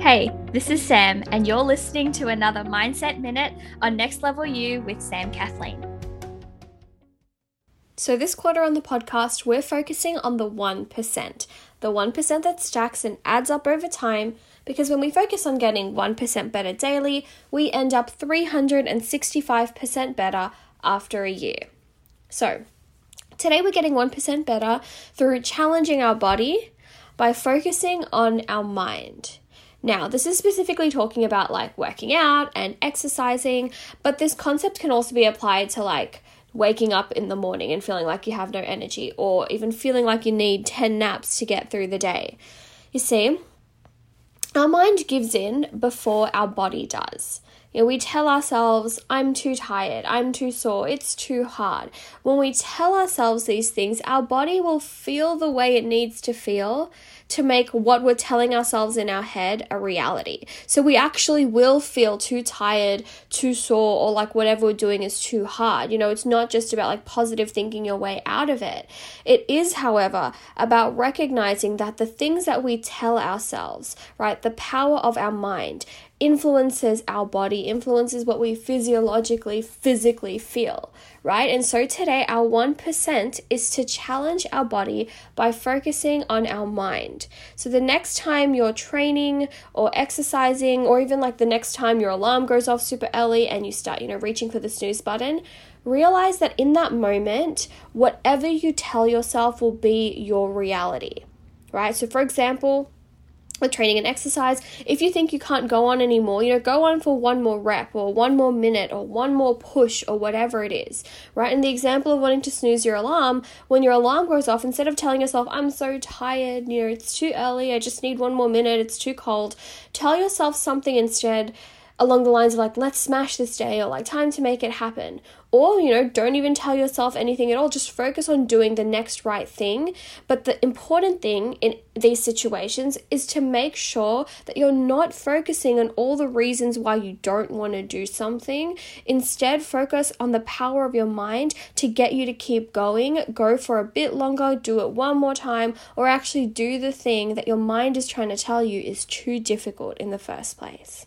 Hey, this is Sam, and you're listening to another Mindset Minute on Next Level You with Sam Kathleen. So, this quarter on the podcast, we're focusing on the 1%, the 1% that stacks and adds up over time. Because when we focus on getting 1% better daily, we end up 365% better after a year. So, today we're getting 1% better through challenging our body by focusing on our mind. Now, this is specifically talking about like working out and exercising, but this concept can also be applied to like waking up in the morning and feeling like you have no energy, or even feeling like you need 10 naps to get through the day. You see, our mind gives in before our body does. You know, we tell ourselves, I'm too tired, I'm too sore, it's too hard. When we tell ourselves these things, our body will feel the way it needs to feel to make what we're telling ourselves in our head a reality. So we actually will feel too tired, too sore, or like whatever we're doing is too hard. You know, it's not just about like positive thinking your way out of it. It is, however, about recognizing that the things that we tell ourselves, right, the power of our mind, influences our body, influences what we physiologically, physically feel, right? And so today, our 1% is to challenge our body by focusing on our mind. So the next time you're training or exercising, or even like the next time your alarm goes off super early and you start, you know, reaching for the snooze button, realize that in that moment, whatever you tell yourself will be your reality, right? So, for example, with training and exercise, if you think you can't go on anymore, you know, go on for one more rep or one more minute or one more push or whatever it is, right? And the example of wanting to snooze your alarm, when your alarm goes off, instead of telling yourself, I'm so tired, you know, it's too early, I just need one more minute, it's too cold, tell yourself something instead along the lines of like let's smash this day or like time to make it happen. Or you know don't even tell yourself anything at all. Just focus on doing the next right thing. But the important thing in these situations is to make sure that you're not focusing on all the reasons why you don't want to do something. Instead focus on the power of your mind to get you to keep going go for a bit longer do it one more time or actually do the thing that your mind is trying to tell you is too difficult in the first place